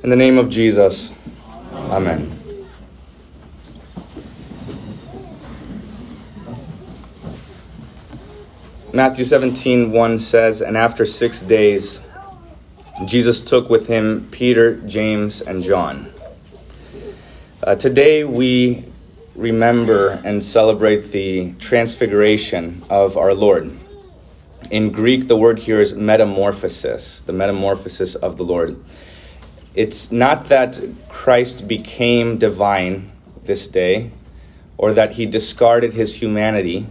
In the name of Jesus, Amen. Matthew 17, 1 says, And after six days, Jesus took with him Peter, James, and John. Uh, today we remember and celebrate the transfiguration of our Lord. In Greek, the word here is metamorphosis, the metamorphosis of the Lord. It's not that Christ became divine this day or that he discarded his humanity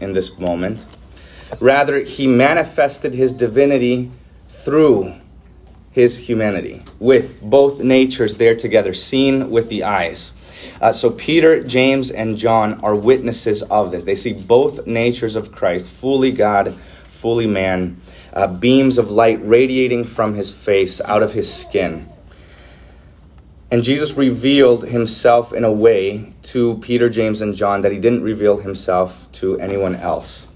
in this moment. Rather, he manifested his divinity through his humanity, with both natures there together, seen with the eyes. Uh, so, Peter, James, and John are witnesses of this. They see both natures of Christ, fully God, fully man, uh, beams of light radiating from his face, out of his skin. And Jesus revealed himself in a way to Peter, James, and John that he didn't reveal himself to anyone else.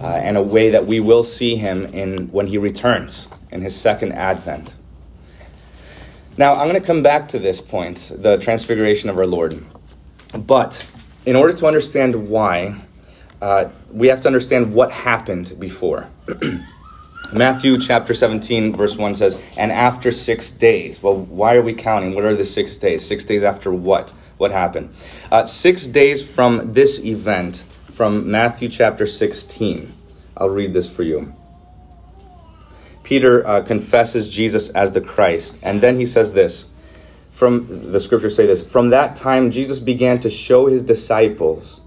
Uh, in a way that we will see him in when he returns in his second advent. Now, I'm going to come back to this point, the transfiguration of our Lord. But in order to understand why, uh, we have to understand what happened before. Matthew chapter 17, verse 1 says, And after six days. Well, why are we counting? What are the six days? Six days after what? What happened? Uh, six days from this event, from Matthew chapter 16. I'll read this for you. Peter uh, confesses Jesus as the Christ, and then he says this. From the scriptures say this From that time, Jesus began to show his disciples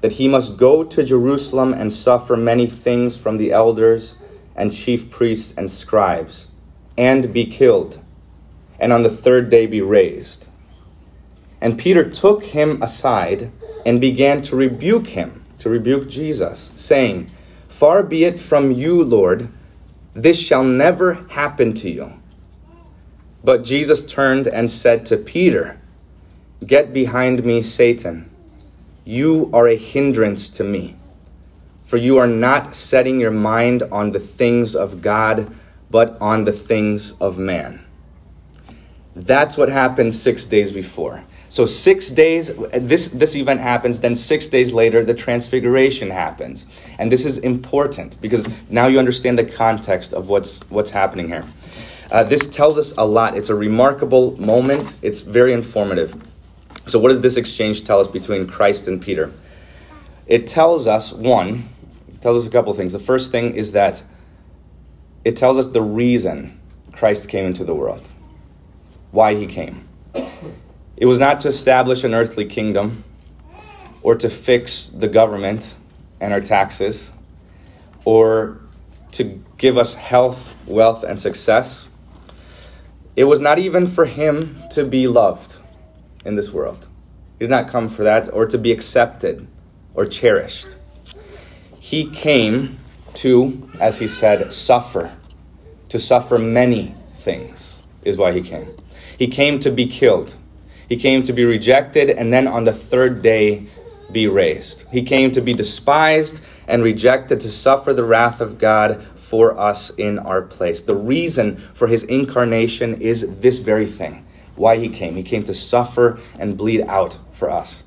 that he must go to Jerusalem and suffer many things from the elders and chief priests and scribes, and be killed, and on the third day be raised. And Peter took him aside and began to rebuke him, to rebuke Jesus, saying, Far be it from you, Lord, this shall never happen to you. But Jesus turned and said to Peter, Get behind me, Satan. You are a hindrance to me for you are not setting your mind on the things of God, but on the things of man. That's what happened six days before. So six days, this, this event happens, then six days later, the transfiguration happens. And this is important because now you understand the context of what's, what's happening here. Uh, this tells us a lot. It's a remarkable moment. It's very informative. So what does this exchange tell us between Christ and Peter? It tells us, one, tells us a couple things. The first thing is that it tells us the reason Christ came into the world, why he came. It was not to establish an earthly kingdom or to fix the government and our taxes or to give us health, wealth, and success. It was not even for him to be loved in this world. He did not come for that or to be accepted or cherished. He came to, as he said, suffer, to suffer many things, is why he came. He came to be killed. He came to be rejected and then on the third day be raised. He came to be despised and rejected to suffer the wrath of God for us in our place. The reason for his incarnation is this very thing why he came. He came to suffer and bleed out for us.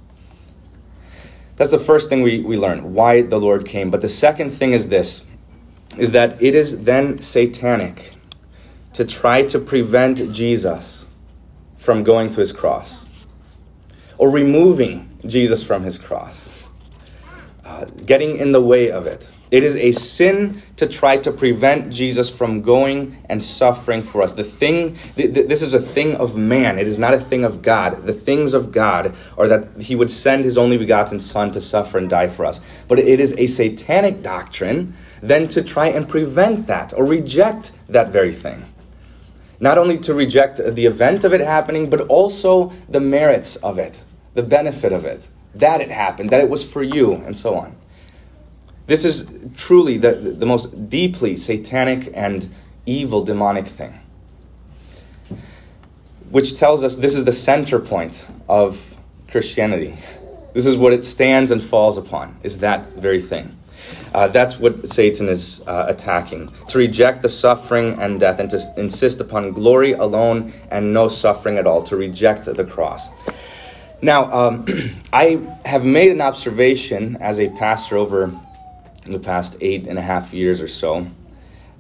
That's the first thing we, we learn, why the Lord came. But the second thing is this is that it is then satanic to try to prevent Jesus from going to his cross or removing Jesus from his cross, uh, getting in the way of it. It is a sin to try to prevent Jesus from going and suffering for us. The thing, th- th- this is a thing of man. It is not a thing of God. The things of God are that he would send his only begotten Son to suffer and die for us. But it is a satanic doctrine then to try and prevent that or reject that very thing. Not only to reject the event of it happening, but also the merits of it, the benefit of it, that it happened, that it was for you, and so on. This is truly the, the most deeply satanic and evil demonic thing. Which tells us this is the center point of Christianity. This is what it stands and falls upon, is that very thing. Uh, that's what Satan is uh, attacking to reject the suffering and death and to insist upon glory alone and no suffering at all, to reject the cross. Now, um, I have made an observation as a pastor over the past eight and a half years or so.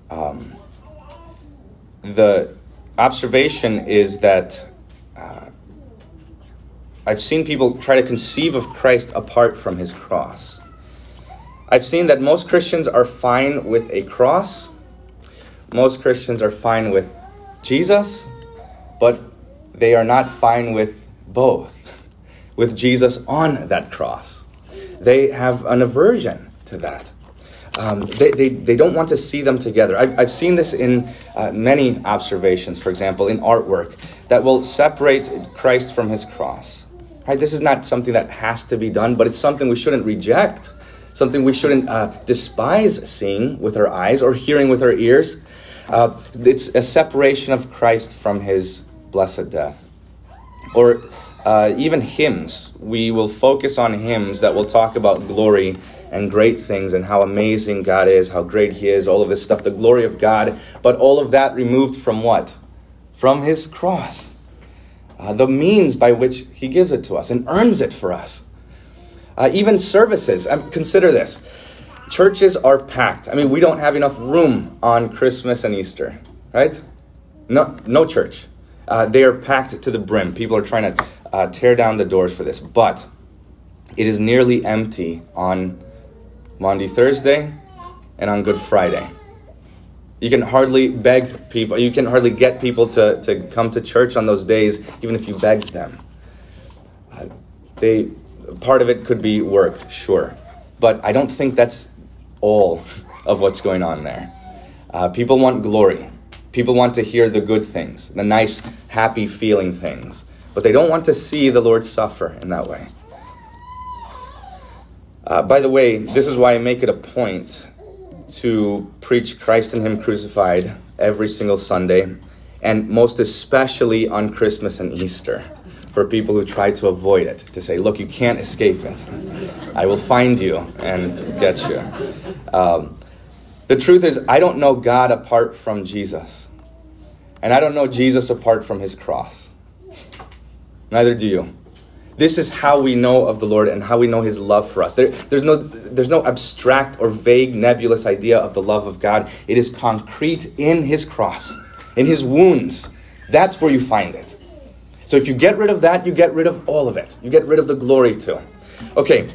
Um, the observation is that uh, I've seen people try to conceive of Christ apart from his cross. I've seen that most Christians are fine with a cross, most Christians are fine with Jesus, but they are not fine with both, with Jesus on that cross. They have an aversion to that. Um, they, they, they don't want to see them together. I've, I've seen this in uh, many observations, for example, in artwork, that will separate Christ from his cross. Right? This is not something that has to be done, but it's something we shouldn't reject, something we shouldn't uh, despise seeing with our eyes or hearing with our ears. Uh, it's a separation of Christ from his blessed death. Or uh, even hymns. We will focus on hymns that will talk about glory and great things and how amazing God is, how great He is, all of this stuff, the glory of God, but all of that removed from what? From His cross. Uh, the means by which He gives it to us and earns it for us. Uh, even services, um, consider this. Churches are packed. I mean, we don't have enough room on Christmas and Easter, right? No, no church. Uh, they are packed to the brim. People are trying to uh, tear down the doors for this, but it is nearly empty on Maundy Thursday, and on Good Friday. You can hardly beg people, you can hardly get people to, to come to church on those days, even if you begged them. Uh, they, part of it could be work, sure. But I don't think that's all of what's going on there. Uh, people want glory. People want to hear the good things, the nice, happy feeling things. But they don't want to see the Lord suffer in that way. Uh, by the way, this is why I make it a point to preach Christ and Him crucified every single Sunday, and most especially on Christmas and Easter for people who try to avoid it, to say, look, you can't escape it. I will find you and get you. Um, the truth is, I don't know God apart from Jesus. And I don't know Jesus apart from his cross. Neither do you. This is how we know of the Lord and how we know His love for us. There, there's, no, there's no abstract or vague, nebulous idea of the love of God. It is concrete in His cross, in His wounds. That's where you find it. So if you get rid of that, you get rid of all of it. You get rid of the glory too. Okay,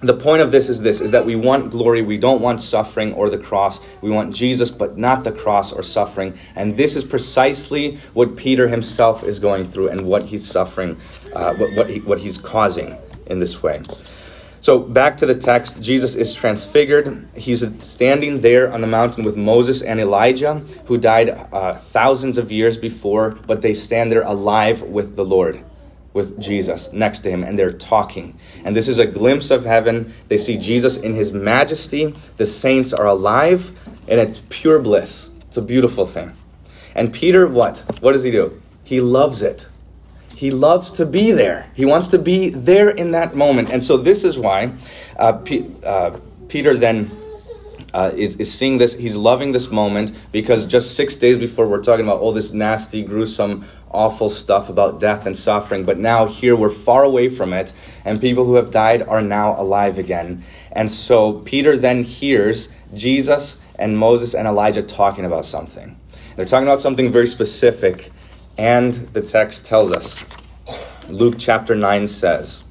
the point of this is this is that we want glory we don't want suffering or the cross we want jesus but not the cross or suffering and this is precisely what peter himself is going through and what he's suffering uh, what, what, he, what he's causing in this way so back to the text jesus is transfigured he's standing there on the mountain with moses and elijah who died uh, thousands of years before but they stand there alive with the lord with Jesus next to him and they're talking. And this is a glimpse of heaven. They see Jesus in his majesty. The saints are alive and it's pure bliss. It's a beautiful thing. And Peter, what? What does he do? He loves it. He loves to be there. He wants to be there in that moment. And so this is why uh, P- uh, Peter then uh, is, is seeing this. He's loving this moment because just six days before we're talking about all this nasty, gruesome awful stuff about death and suffering, but now here we're far away from it, and people who have died are now alive again. And so Peter then hears Jesus and Moses and Elijah talking about something. They're talking about something very specific, and the text tells us Luke chapter 9 says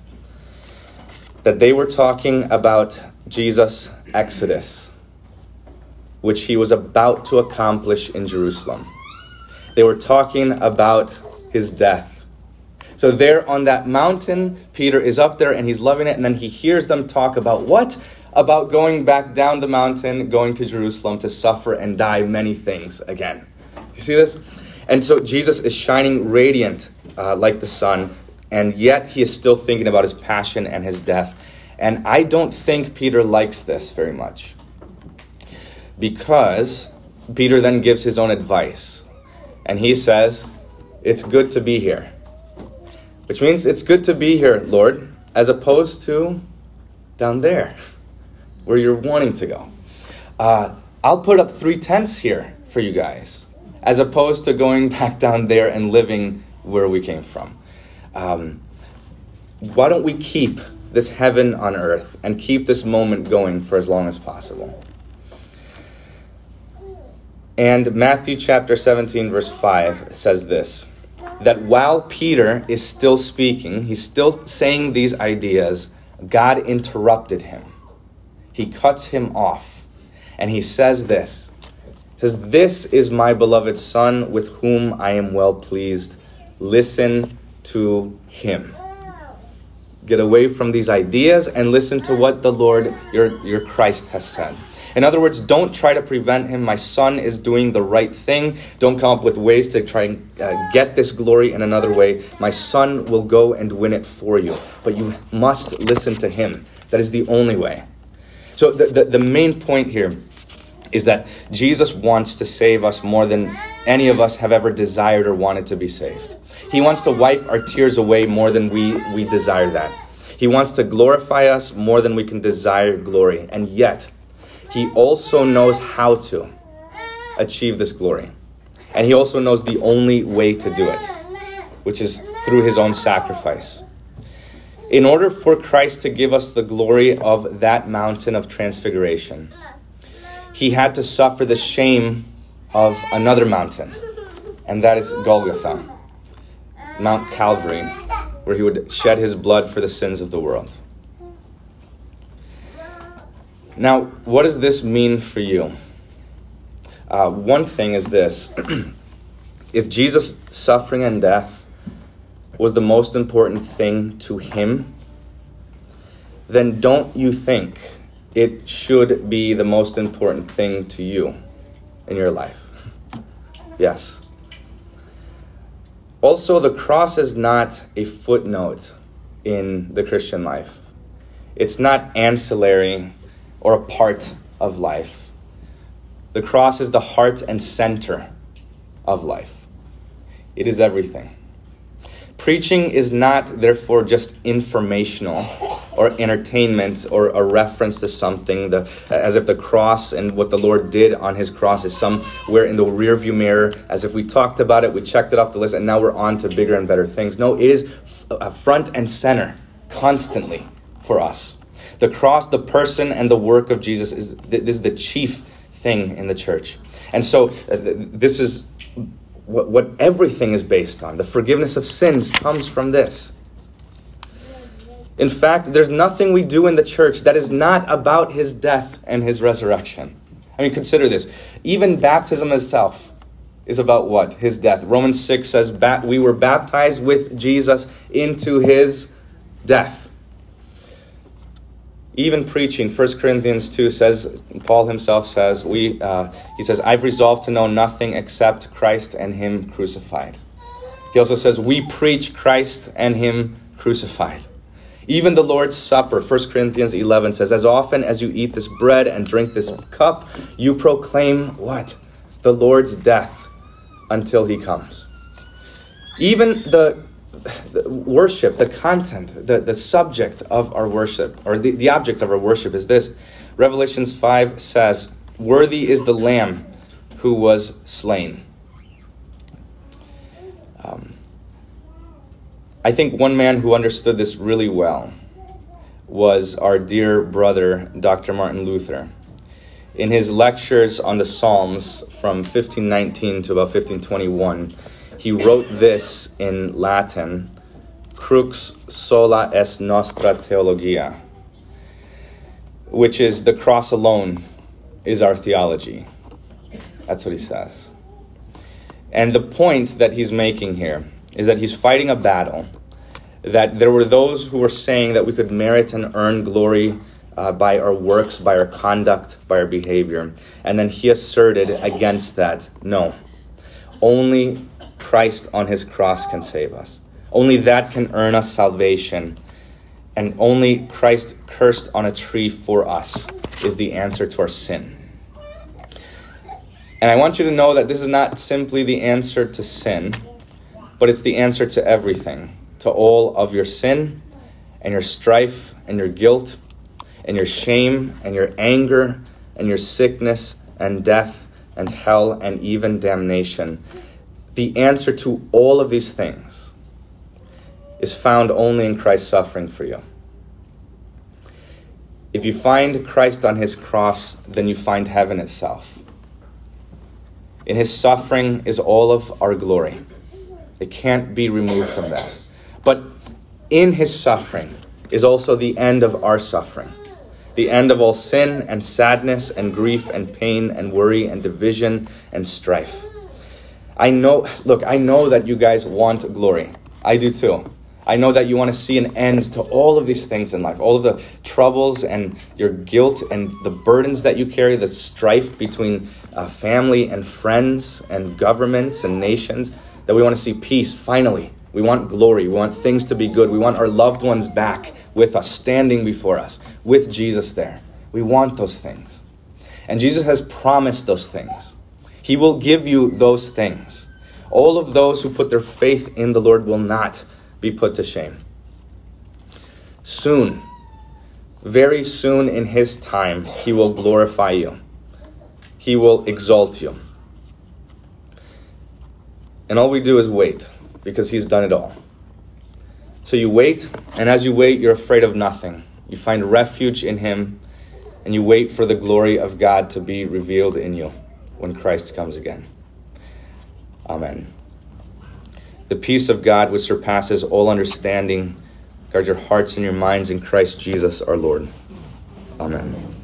that they were talking about Jesus' exodus, which he was about to accomplish in Jerusalem. They were talking about his death. So, there on that mountain, Peter is up there and he's loving it, and then he hears them talk about what? About going back down the mountain, going to Jerusalem to suffer and die many things again. You see this? And so, Jesus is shining radiant uh, like the sun, and yet he is still thinking about his passion and his death. And I don't think Peter likes this very much. Because Peter then gives his own advice and he says, It's good to be here. Which means it's good to be here, Lord, as opposed to down there. where you're wanting to go. Uh, I'll put up three tents here for you guys, as opposed to going back down there and living where we came from. Um, why don't we keep this heaven on earth and keep this moment going for as long as possible? And Matthew chapter 17, verse 5 says this that while Peter is still speaking, he's still saying these ideas, God interrupted him. He cuts him off. And he says this. He says, This is my beloved Son with whom I am well pleased. Listen to him. Get away from these ideas and listen to what the Lord, your, your Christ, has said. In other words, don't try to prevent him. My son is doing the right thing. Don't come up with ways to try and uh, get this glory in another way. My son will go and win it for you. But you must listen to him. That is the only way. So, the, the, the main point here is that Jesus wants to save us more than any of us have ever desired or wanted to be saved. He wants to wipe our tears away more than we, we desire that. He wants to glorify us more than we can desire glory. And yet, he also knows how to achieve this glory. And he also knows the only way to do it, which is through his own sacrifice. In order for Christ to give us the glory of that mountain of transfiguration, he had to suffer the shame of another mountain, and that is Golgotha, Mount Calvary, where he would shed his blood for the sins of the world. Now, what does this mean for you? Uh, one thing is this if Jesus' suffering and death was the most important thing to him, then don't you think it should be the most important thing to you in your life? yes. Also, the cross is not a footnote in the Christian life, it's not ancillary or a part of life. The cross is the heart and center of life, it is everything. Preaching is not, therefore, just informational or entertainment or a reference to something, the, as if the cross and what the Lord did on his cross is somewhere in the rearview mirror, as if we talked about it, we checked it off the list, and now we're on to bigger and better things. No, it is front and center constantly for us. The cross, the person, and the work of Jesus is this is the chief thing in the church. And so uh, this is what, what everything is based on. The forgiveness of sins comes from this. In fact, there's nothing we do in the church that is not about his death and his resurrection. I mean, consider this. Even baptism itself is about what? His death. Romans 6 says, We were baptized with Jesus into his death even preaching 1 corinthians 2 says paul himself says we uh, he says i've resolved to know nothing except christ and him crucified he also says we preach christ and him crucified even the lord's supper 1 corinthians 11 says as often as you eat this bread and drink this cup you proclaim what the lord's death until he comes even the the worship, the content, the, the subject of our worship, or the, the object of our worship is this. Revelations 5 says, Worthy is the Lamb who was slain. I think one man who understood this really well was our dear brother, Dr. Martin Luther. In his lectures on the Psalms from 1519 to about 1521, he wrote this in Latin Crux sola est nostra theologia, which is the cross alone is our theology. That's what he says. And the point that he's making here is that he's fighting a battle. That there were those who were saying that we could merit and earn glory uh, by our works, by our conduct, by our behavior. And then he asserted against that no, only Christ on his cross can save us. Only that can earn us salvation. And only Christ cursed on a tree for us is the answer to our sin. And I want you to know that this is not simply the answer to sin, but it's the answer to everything, to all of your sin and your strife and your guilt. and your shame and your anger and your sickness and death and hell and even damnation. The answer to all of these things is found only in Christ's suffering for you. If you find Christ on his cross, then you find heaven itself. In his suffering is all of our glory. It can't be removed from that. But in his suffering is also the end of our suffering the end of all sin and sadness and grief and pain and worry and division and strife. I know, look, I know that you guys want glory. I do too. I know that you want to see an end to all of these things in life, all of the troubles and your guilt and the burdens that you carry, the strife between uh, family and friends and governments and nations, that we want to see peace finally. We want glory. We want things to be good. We want our loved ones back with us, standing before us, with Jesus there. We want those things. And Jesus has promised those things. He will give you those things. All of those who put their faith in the Lord will not be put to shame. Soon, very soon in His time, He will glorify you, He will exalt you. And all we do is wait because He's done it all. So you wait, and as you wait, you're afraid of nothing. You find refuge in Him, and you wait for the glory of God to be revealed in you when Christ comes again. Amen. The peace of God, which surpasses all understanding, guard your hearts and your minds in Christ Jesus our Lord. Amen.